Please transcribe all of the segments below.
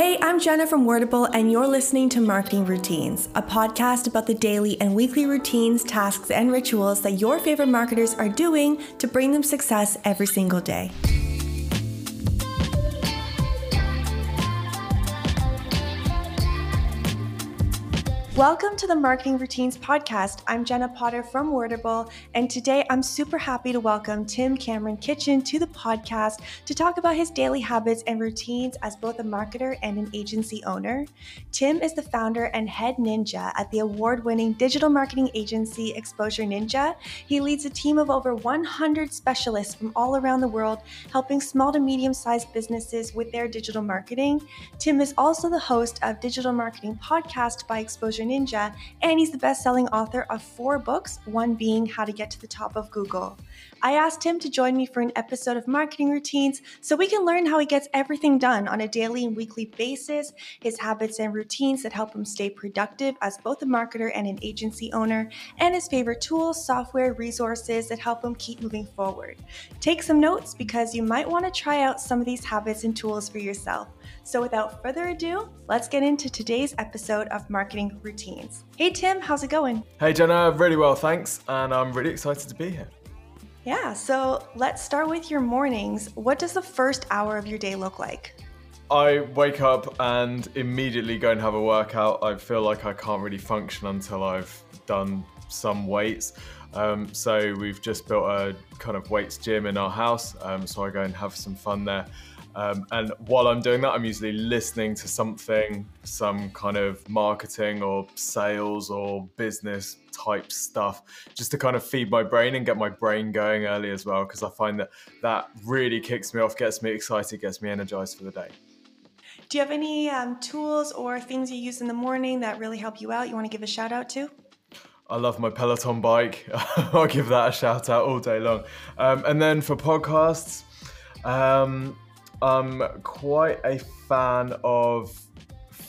Hey, I'm Jenna from Wordable, and you're listening to Marketing Routines, a podcast about the daily and weekly routines, tasks, and rituals that your favorite marketers are doing to bring them success every single day. Welcome to the Marketing Routines Podcast. I'm Jenna Potter from Wordable, and today I'm super happy to welcome Tim Cameron Kitchen to the podcast to talk about his daily habits and routines as both a marketer and an agency owner. Tim is the founder and head ninja at the award winning digital marketing agency Exposure Ninja. He leads a team of over 100 specialists from all around the world, helping small to medium sized businesses with their digital marketing. Tim is also the host of Digital Marketing Podcast by Exposure Ninja, and he's the best selling author of four books, one being How to Get to the Top of Google. I asked him to join me for an episode of Marketing Routines so we can learn how he gets everything done on a daily and weekly basis, his habits and routines that help him stay productive as both a marketer and an agency owner, and his favorite tools, software, resources that help him keep moving forward. Take some notes because you might want to try out some of these habits and tools for yourself. So, without further ado, let's get into today's episode of Marketing Routines. Hey, Tim, how's it going? Hey, Jenna, really well, thanks. And I'm really excited to be here. Yeah, so let's start with your mornings. What does the first hour of your day look like? I wake up and immediately go and have a workout. I feel like I can't really function until I've done some weights. Um, so we've just built a kind of weights gym in our house. Um, so I go and have some fun there. Um, and while I'm doing that, I'm usually listening to something, some kind of marketing or sales or business type stuff, just to kind of feed my brain and get my brain going early as well. Because I find that that really kicks me off, gets me excited, gets me energized for the day. Do you have any um, tools or things you use in the morning that really help you out? You want to give a shout out to? I love my Peloton bike. I'll give that a shout out all day long. Um, and then for podcasts, um, I'm quite a fan of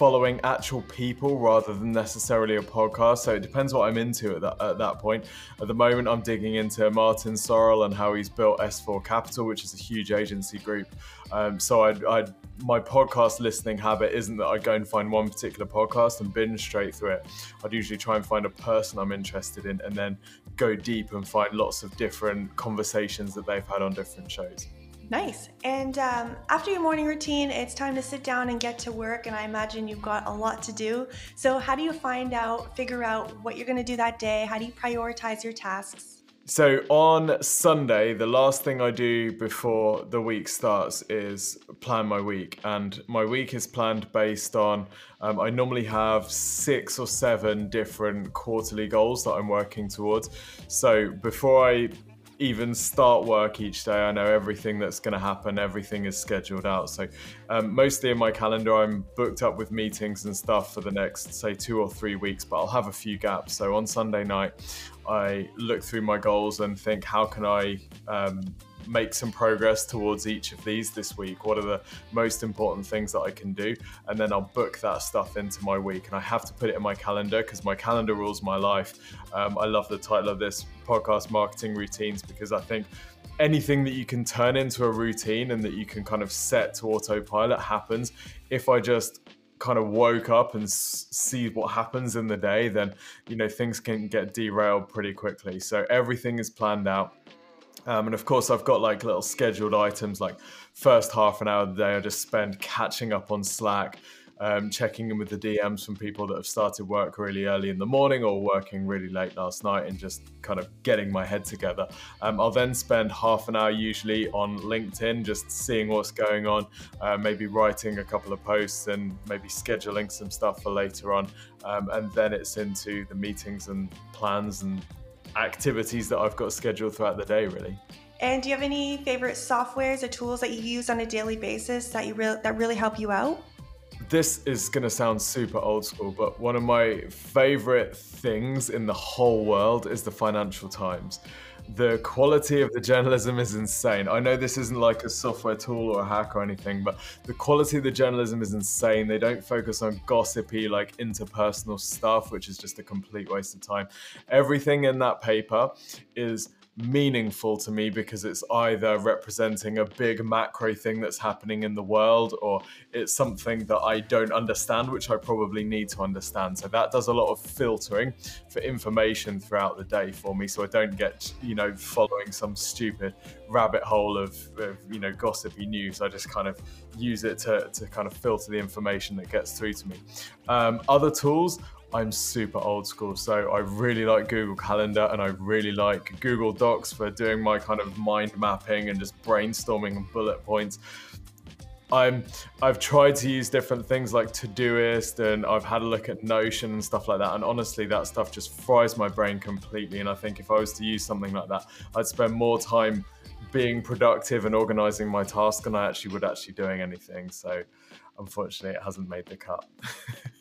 following actual people rather than necessarily a podcast. So it depends what I'm into at that, at that point. At the moment, I'm digging into Martin Sorrell and how he's built S4 Capital, which is a huge agency group. Um, so I'd, I'd, my podcast listening habit isn't that I go and find one particular podcast and binge straight through it. I'd usually try and find a person I'm interested in and then go deep and find lots of different conversations that they've had on different shows. Nice. And um, after your morning routine, it's time to sit down and get to work. And I imagine you've got a lot to do. So, how do you find out, figure out what you're going to do that day? How do you prioritize your tasks? So, on Sunday, the last thing I do before the week starts is plan my week. And my week is planned based on, um, I normally have six or seven different quarterly goals that I'm working towards. So, before I even start work each day, I know everything that's going to happen, everything is scheduled out. So, um, mostly in my calendar, I'm booked up with meetings and stuff for the next, say, two or three weeks, but I'll have a few gaps. So, on Sunday night, I look through my goals and think, how can I um, make some progress towards each of these this week? What are the most important things that I can do? And then I'll book that stuff into my week. And I have to put it in my calendar because my calendar rules my life. Um, I love the title of this podcast, Marketing Routines, because I think anything that you can turn into a routine and that you can kind of set to autopilot happens. If I just kind of woke up and see what happens in the day, then you know things can get derailed pretty quickly. So everything is planned out. Um, and of course, I've got like little scheduled items like first half an hour of the day I just spend catching up on Slack, um, checking in with the DMs from people that have started work really early in the morning or working really late last night and just kind of getting my head together. Um, I'll then spend half an hour usually on LinkedIn just seeing what's going on, uh, maybe writing a couple of posts and maybe scheduling some stuff for later on. Um, and then it's into the meetings and plans and activities that I've got scheduled throughout the day, really. And do you have any favorite softwares or tools that you use on a daily basis that you re- that really help you out? This is going to sound super old school, but one of my favorite things in the whole world is the Financial Times the quality of the journalism is insane. I know this isn't like a software tool or a hack or anything, but the quality of the journalism is insane. They don't focus on gossipy, like interpersonal stuff, which is just a complete waste of time. Everything in that paper is meaningful to me because it's either representing a big macro thing that's happening in the world or it's something that I don't understand, which I probably need to understand. So that does a lot of filtering for information throughout the day for me. So I don't get, you know, following some stupid rabbit hole of, of you know, gossipy news. I just kind of use it to, to kind of filter the information that gets through to me. Um, other tools, I'm super old school, so I really like Google Calendar and I really like Google Docs for doing my kind of mind mapping and just brainstorming and bullet points. I'm I've tried to use different things like Todoist and I've had a look at Notion and stuff like that. And honestly, that stuff just fries my brain completely. And I think if I was to use something like that, I'd spend more time being productive and organizing my task than I actually would actually doing anything. So unfortunately, it hasn't made the cut.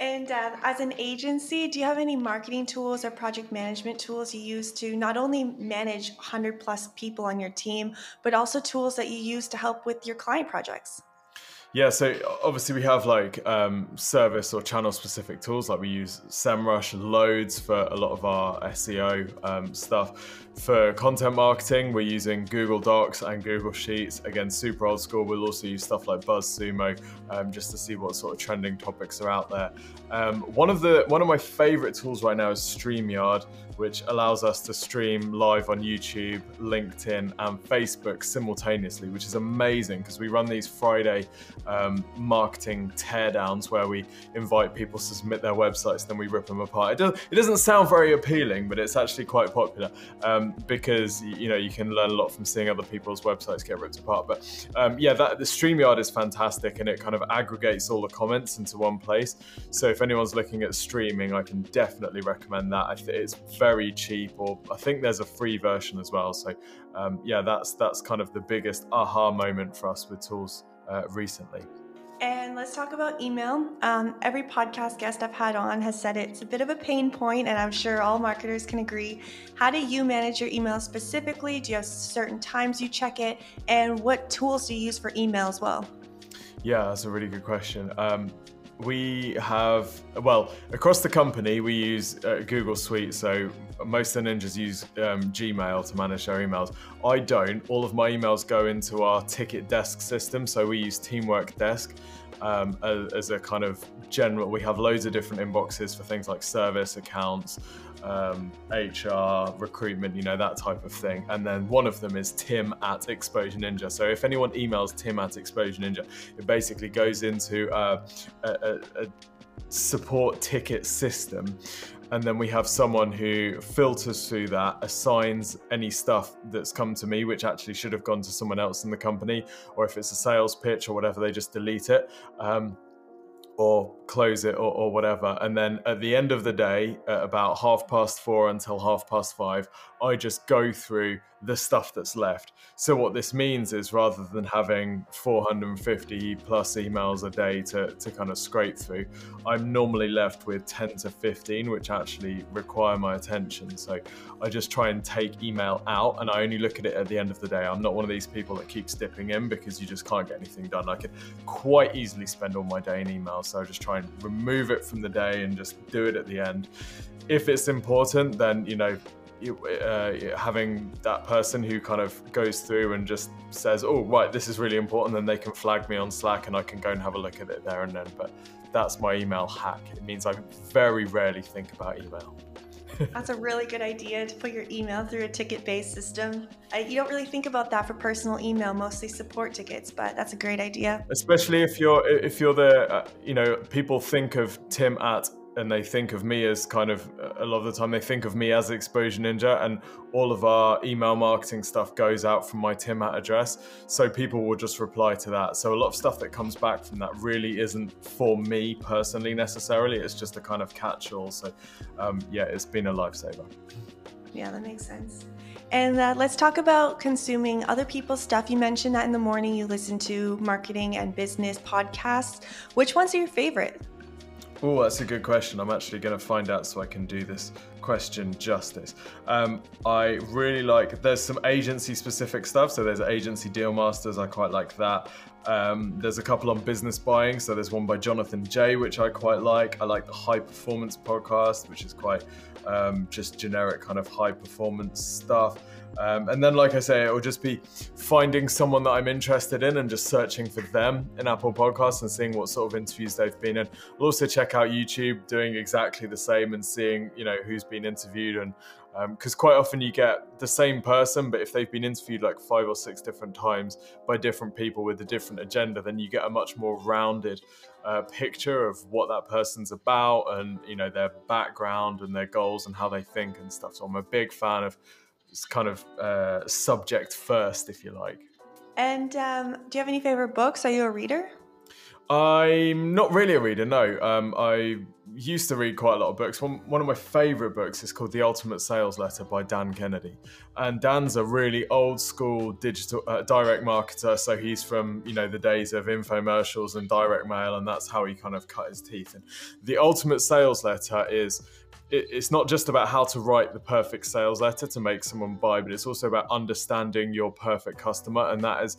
And uh, as an agency, do you have any marketing tools or project management tools you use to not only manage 100 plus people on your team, but also tools that you use to help with your client projects? Yeah, so obviously we have like um, service or channel specific tools, like we use SEMrush loads for a lot of our SEO um, stuff. For content marketing, we're using Google Docs and Google Sheets. Again, super old school. We'll also use stuff like BuzzSumo um, just to see what sort of trending topics are out there. Um, one of the one of my favorite tools right now is StreamYard, which allows us to stream live on YouTube, LinkedIn, and Facebook simultaneously, which is amazing because we run these Friday um, marketing teardowns where we invite people to submit their websites, then we rip them apart. It, does, it doesn't sound very appealing, but it's actually quite popular um, because you know you can learn a lot from seeing other people's websites get ripped apart. But um, yeah, that, the StreamYard is fantastic and it kind of aggregates all the comments into one place. So if anyone's looking at streaming, I can definitely recommend that. It's very cheap, or I think there's a free version as well. So um, yeah, that's that's kind of the biggest aha moment for us with tools uh, recently. And let's talk about email. Um, every podcast guest I've had on has said it's a bit of a pain point, and I'm sure all marketers can agree. How do you manage your email specifically? Do you have certain times you check it? And what tools do you use for email as well? Yeah, that's a really good question. Um, we have, well, across the company, we use uh, Google Suite. So most of the ninjas use um, Gmail to manage their emails. I don't. All of my emails go into our ticket desk system. So we use Teamwork Desk um, as, as, a kind of general. We have loads of different inboxes for things like service accounts, um, HR, recruitment, you know, that type of thing. And then one of them is Tim at Exposure Ninja. So if anyone emails Tim at Exposure Ninja, it basically goes into uh, a, a, support ticket system and then we have someone who filters through that, assigns any stuff that's come to me, which actually should have gone to someone else in the company, or if it's a sales pitch or whatever, they just delete it. Um, or close it or, or, whatever. And then at the end of the day, at about half past four until half past five, I just go through the stuff that's left. So what this means is rather than having 450 plus emails a day to, to kind of scrape through, I'm normally left with 10 to 15, which actually require my attention. So I just try and take email out and I only look at it at the end of the day. I'm not one of these people that keeps dipping in because you just can't get anything done. I could quite easily spend all my day in email. So I just try remove it from the day and just do it at the end. If it's important, then, you know, uh, having that person who kind of goes through and just says, "Oh, right, this is really important," then they can flag me on Slack and I can go and have a look at it there and then. But that's my email hack. It means I very rarely think about email. That's a really good idea to put your email through a ticket-based system. I, you don't really think about that for personal email, mostly support tickets, but that's a great idea. Especially if you're if you're the uh, you know people think of Tim at and they think of me as kind of a lot of the time they think of me as exposure ninja and all of our email marketing stuff goes out from my tim at address so people will just reply to that so a lot of stuff that comes back from that really isn't for me personally necessarily it's just a kind of catch-all so um, yeah it's been a lifesaver yeah that makes sense and uh, let's talk about consuming other people's stuff. You mentioned that in the morning you listen to marketing and business podcasts. Which ones are your favorite? Oh, that's a good question. I'm actually going to find out so I can do this question justice. Um, I really like, there's some agency specific stuff. So there's agency deal masters. I quite like that. Um, there's a couple on business buying. So there's one by Jonathan Jay, which I quite like. I like the high performance podcast, which is quite um, just generic kind of high performance stuff. Um, and then, like I say, it will just be finding someone that I'm interested in and just searching for them in Apple Podcasts and seeing what sort of interviews they've been in. I'll also check out YouTube, doing exactly the same and seeing, you know, who's been interviewed and because um, quite often you get the same person, but if they've been interviewed like five or six different times by different people with a different agenda, then you get a much more rounded uh, picture of what that person's about and you know their background and their goals and how they think and stuff. So I'm a big fan of kind of uh, subject first, if you like. And um, do you have any favorite books? Are you a reader? I'm not really a reader, no. Um, I used to read quite a lot of books. One, one of my favorite books is called The Ultimate Sales Letter by Dan Kennedy. And Dan's a really old school digital uh, direct marketer. So he's from, you know, the days of infomercials and direct mail, and that's how he kind of cut his teeth. And The Ultimate Sales Letter is it's not just about how to write the perfect sales letter to make someone buy, but it's also about understanding your perfect customer. And that is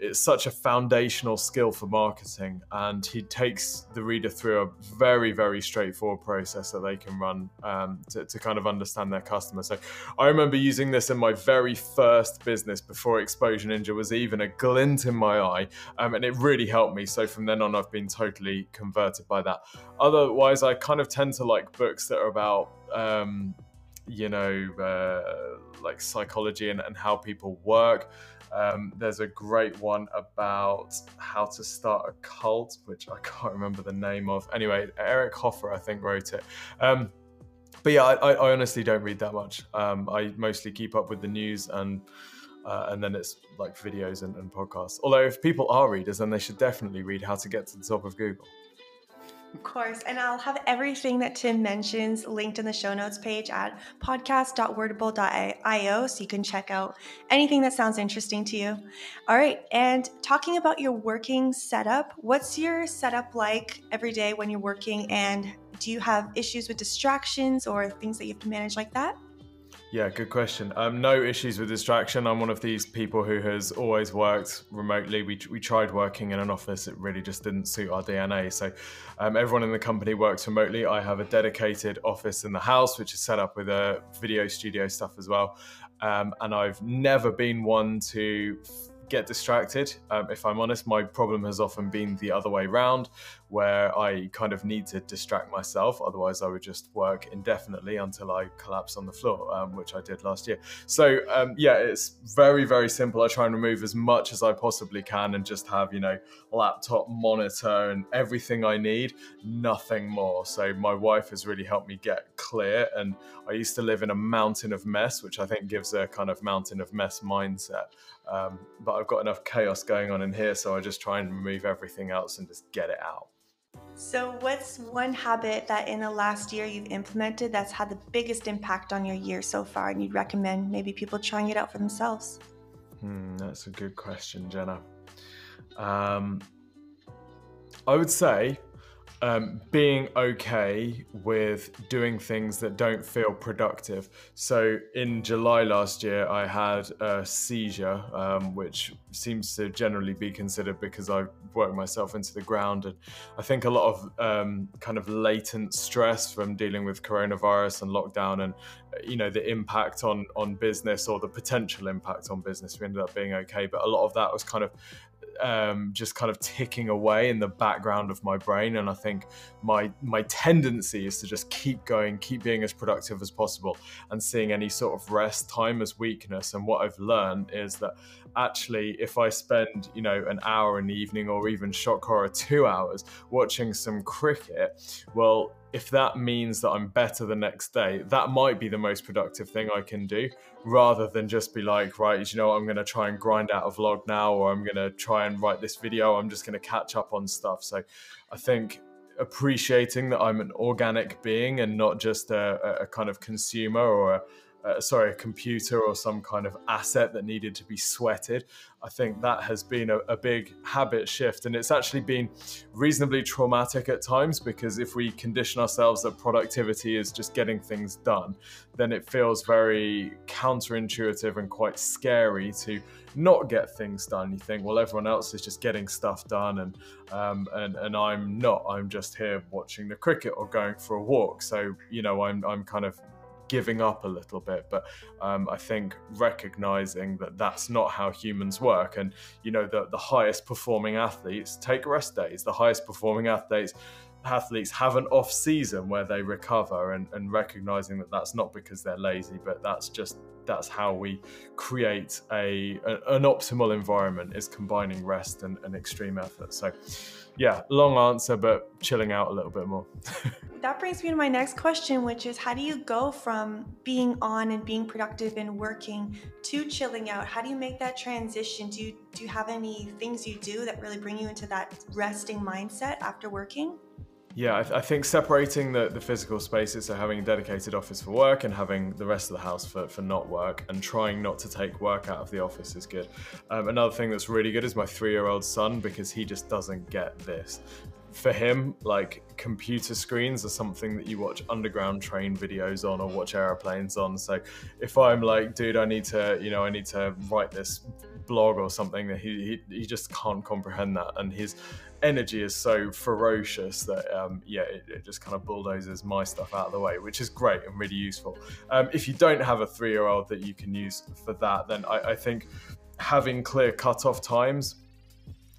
it's such a foundational skill for marketing and he takes the reader through a very very straightforward process that they can run um, to, to, kind of understand their customer. So i remember using this in my very first business before exposure ninja was even a glint in my eye um, and it really helped me. So from then on i've been totally converted by that. Otherwise i kind of tend to like books that are about um, you know uh, like psychology and, and how people work um, there's a great one about how to start a cult, which I can't remember the name of. Anyway, Eric Hoffer, I think, wrote it. Um, but yeah, I, I, honestly don't read that much. Um, I mostly keep up with the news and uh, and then it's like videos and, and podcasts. Although if people are readers, then they should definitely read How to Get to the Top of Google. Of course. And I'll have everything that Tim mentions linked in the show notes page at podcast.wordable.io so you can check out anything that sounds interesting to you. All right. And talking about your working setup, what's your setup like every day when you're working? And do you have issues with distractions or things that you have to manage like that? Yeah, good question. Um, no issues with distraction. I'm one of these people who has always worked remotely. We, we tried working in an office, it really just didn't suit our DNA. So, um, everyone in the company works remotely. I have a dedicated office in the house, which is set up with a video studio stuff as well. Um, and I've never been one to get distracted. Um, if I'm honest, my problem has often been the other way around, where I kind of need to distract myself. Otherwise, I would just work indefinitely until I collapse on the floor, um, which I did last year. So, um, yeah, it's very, very simple. I try and remove as much as I possibly can and just have, you know, laptop, monitor, and everything I need, nothing more. So, my wife has really helped me get clear. And I used to live in a mountain of mess, which I think gives a kind of mountain of mess mindset. Um, but I've got enough chaos going on in here, so I just try and remove everything else and just get it out. So, what's one habit that in the last year you've implemented that's had the biggest impact on your year so far, and you'd recommend maybe people trying it out for themselves? Hmm, that's a good question, Jenna. Um, I would say um, being okay with doing things that don't feel productive. So in July last year, I had a seizure, um, which seems to generally be considered because I worked myself into the ground. And I think a lot of um, kind of latent stress from dealing with coronavirus and lockdown and, you know, the impact on, on business or the potential impact on business, we ended up being okay. But a lot of that was kind of um, just kind of ticking away in the background of my brain. And I think my my tendency is to just keep going, keep being as productive as possible, and seeing any sort of rest time as weakness. And what I've learned is that actually, if I spend you know an hour in the evening or even shock horror two hours watching some cricket, well, if that means that I'm better the next day, that might be the most productive thing I can do rather than just be like, right, you know, I'm going to try and grind out a vlog now, or I'm going to try and write this video. I'm just going to catch up on stuff. So I think appreciating that I'm an organic being and not just a, a kind of consumer or a, uh, sorry, a computer or some kind of asset that needed to be sweated. I think that has been a, a, big habit shift. And it's actually been reasonably traumatic at times because if we condition ourselves that productivity is just getting things done, then it feels very counterintuitive and quite scary to not get things done. You think, well, everyone else is just getting stuff done, and um, and and I'm not. I'm just here watching the cricket or going for a walk. So you know, I'm I'm kind of giving up a little bit. But um, I think recognizing that that's not how humans work, and you know, the, the highest performing athletes take rest days. The highest performing athletes athletes have an off season where they recover and, and recognizing that that's not because they're lazy but that's just that's how we create a, a an optimal environment is combining rest and, and extreme effort so yeah long answer but chilling out a little bit more. That brings me to my next question which is how do you go from being on and being productive and working to chilling out? How do you make that transition? Do you do you have any things you do that really bring you into that resting mindset after working yeah, I, th- I, think separating the, the physical spaces, so having a dedicated office for work and having the rest of the house for, for not work, and trying not to take work out of the office is good. Um, another thing that's really good is my three year old son because he just doesn't get this. For him, like computer screens are something that you watch underground train videos on or watch airplanes on. So if I'm like, dude, I need to, you know, I need to write this blog or something, that he, he, he just can't comprehend that. And his energy is so ferocious that um, yeah, it, it, just kind of bulldozes my stuff out of the way, which is great and really useful. Um, if you don't have a three-year-old that you can use for that, then I, I think having clear cut-off times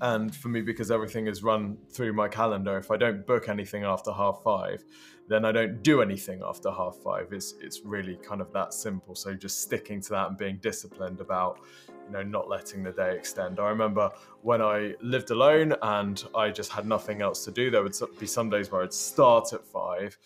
and for me because everything is run through my calendar if i don't book anything after half five then i don't do anything after half five. It's it's really kind of that simple. So just sticking to that and being disciplined about you know not letting the day extend. I remember when i lived alone and i just had nothing else to do there would be some days where i'd start at five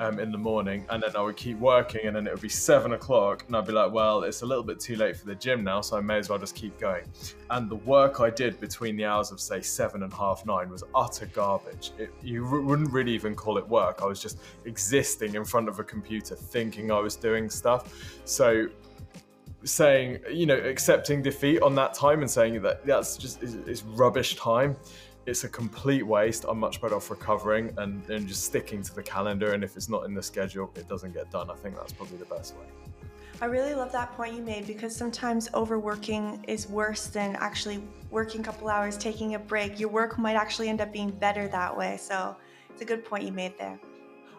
um, in the morning and then i would keep working and then it would be seven o'clock and i'd be like well it's a little bit too late for the gym now so i may as well just keep going. And the work i did between the hours of say seven and half nine was utter garbage. It, you wouldn't really even call it work. I was just existing in front of a computer thinking i was doing stuff. So saying, you know, accepting defeat on that time and saying that that's just it's, rubbish time. It's a complete waste. I'm much better off recovering and, and just sticking to the calendar. And if it's not in the schedule, it doesn't get done. I think that's probably the best way. I really love that point you made because sometimes overworking is worse than actually working a couple hours, taking a break. Your work might actually end up being better that way. So it's a good point you made there.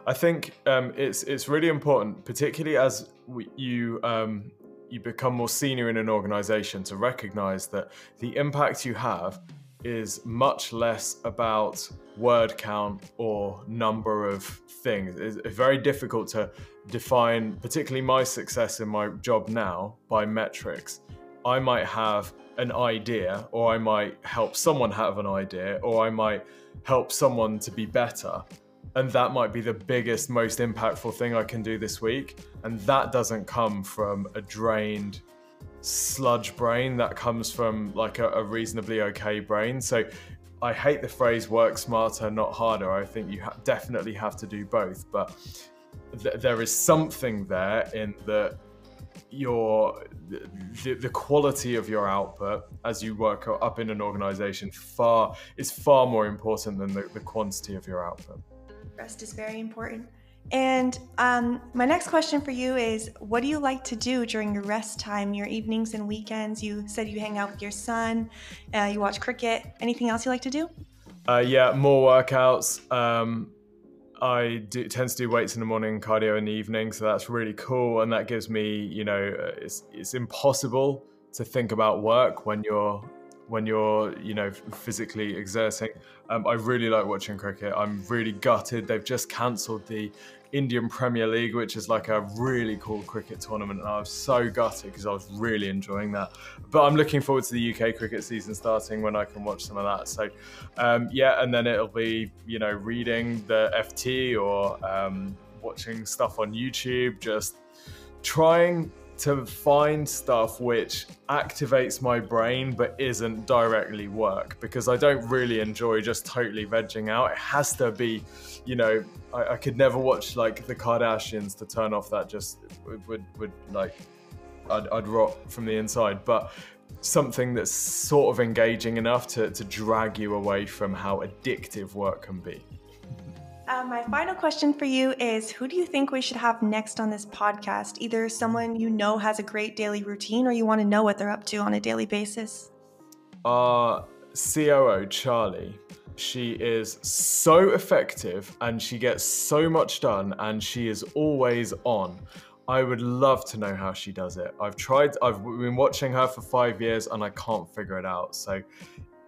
I think um, it's it's really important, particularly as we, you um, you become more senior in an organization to recognize that the impact you have is much less about word count or number of things. It's very difficult to define, particularly my success in my job now, by metrics. I might have an idea, or I might help someone have an idea, or I might help someone to be better and that might be the biggest most impactful thing i can do this week and that doesn't come from a drained sludge brain that comes from like a, a reasonably okay brain. So i hate the phrase work smarter not harder. I think you ha- definitely have to do both but th- there is something there in the your the, the quality of your output as you work up in an organization far is far more important than the, the quantity of your output. Rest is very important. And um, my next question for you is what do you like to do during your rest time, your evenings and weekends? You said you hang out with your son, uh, you watch cricket. Anything else you like to do? Uh, yeah, more workouts. Um, I do, tend to do weights in the morning, cardio in the evening, so that's really cool, and that gives me, you know, uh, it's it's impossible to think about work when you're when you're you know physically exerting. Um, I really like watching cricket. I'm really gutted. They've just cancelled the Indian Premier League, which is like a really cool cricket tournament, and I was so gutted because I was really enjoying that. But I'm looking forward to the UK cricket season starting when I can watch some of that. So um, yeah, and then it'll be you know reading the FT or um, watching stuff on YouTube, just trying to find stuff which activates my brain but isn't directly work because I don't really enjoy just totally vegging out. It has to be, you know, I, I could never watch like the Kardashians to turn off that just would, would, would like, I'd, I'd rot from the inside. But something that's sort of engaging enough to, to drag you away from how addictive work can be. Uh, my final question for you is Who do you think we should have next on this podcast? Either someone you know has a great daily routine or you want to know what they're up to on a daily basis? Our COO, Charlie, she is so effective and she gets so much done and she is always on. I would love to know how she does it. I've tried, I've been watching her for five years and I can't figure it out. So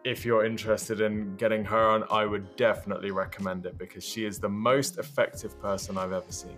if you're interested in getting her on, I would definitely recommend it because she is the most effective person I've ever seen.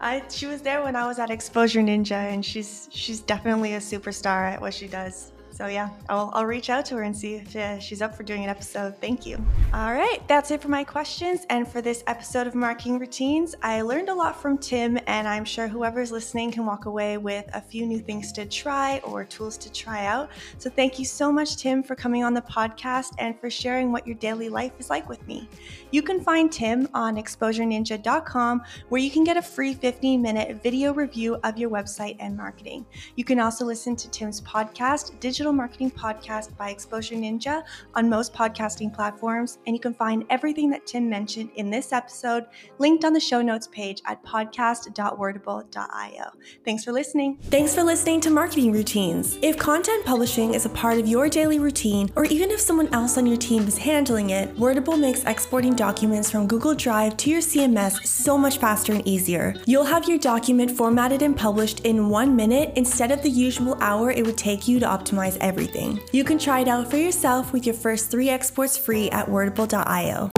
I, she was there when I was at Exposure Ninja, and she's she's definitely a superstar at what she does. So yeah, I'll, I'll reach out to her and see if uh, she's up for doing an episode. Thank you. All right, that's it for my questions and for this episode of Marketing Routines. I learned a lot from Tim, and I'm sure whoever's listening can walk away with a few new things to try or tools to try out. So thank you so much, Tim, for coming on the podcast and for sharing what your daily life is like with me. You can find Tim on exposureninja.com, where you can get a free 15 minute video review of your website and marketing. You can also listen to Tim's podcast, Digital digital marketing podcast by Exposure Ninja on most podcasting platforms, and you can find everything that Tim mentioned in this episode linked on the show notes page at podcast.wordable.io. Thanks for listening. Thanks for listening to Marketing Routines. If content publishing is a part of your daily routine, or even if someone else on your team is handling it, Wordable makes exporting documents from Google Drive to your CMS so much faster and easier. You'll have your document formatted and published in one minute instead of the usual hour it would take you to optimize everything. You can try it out for yourself with your first three exports free at wordable.io.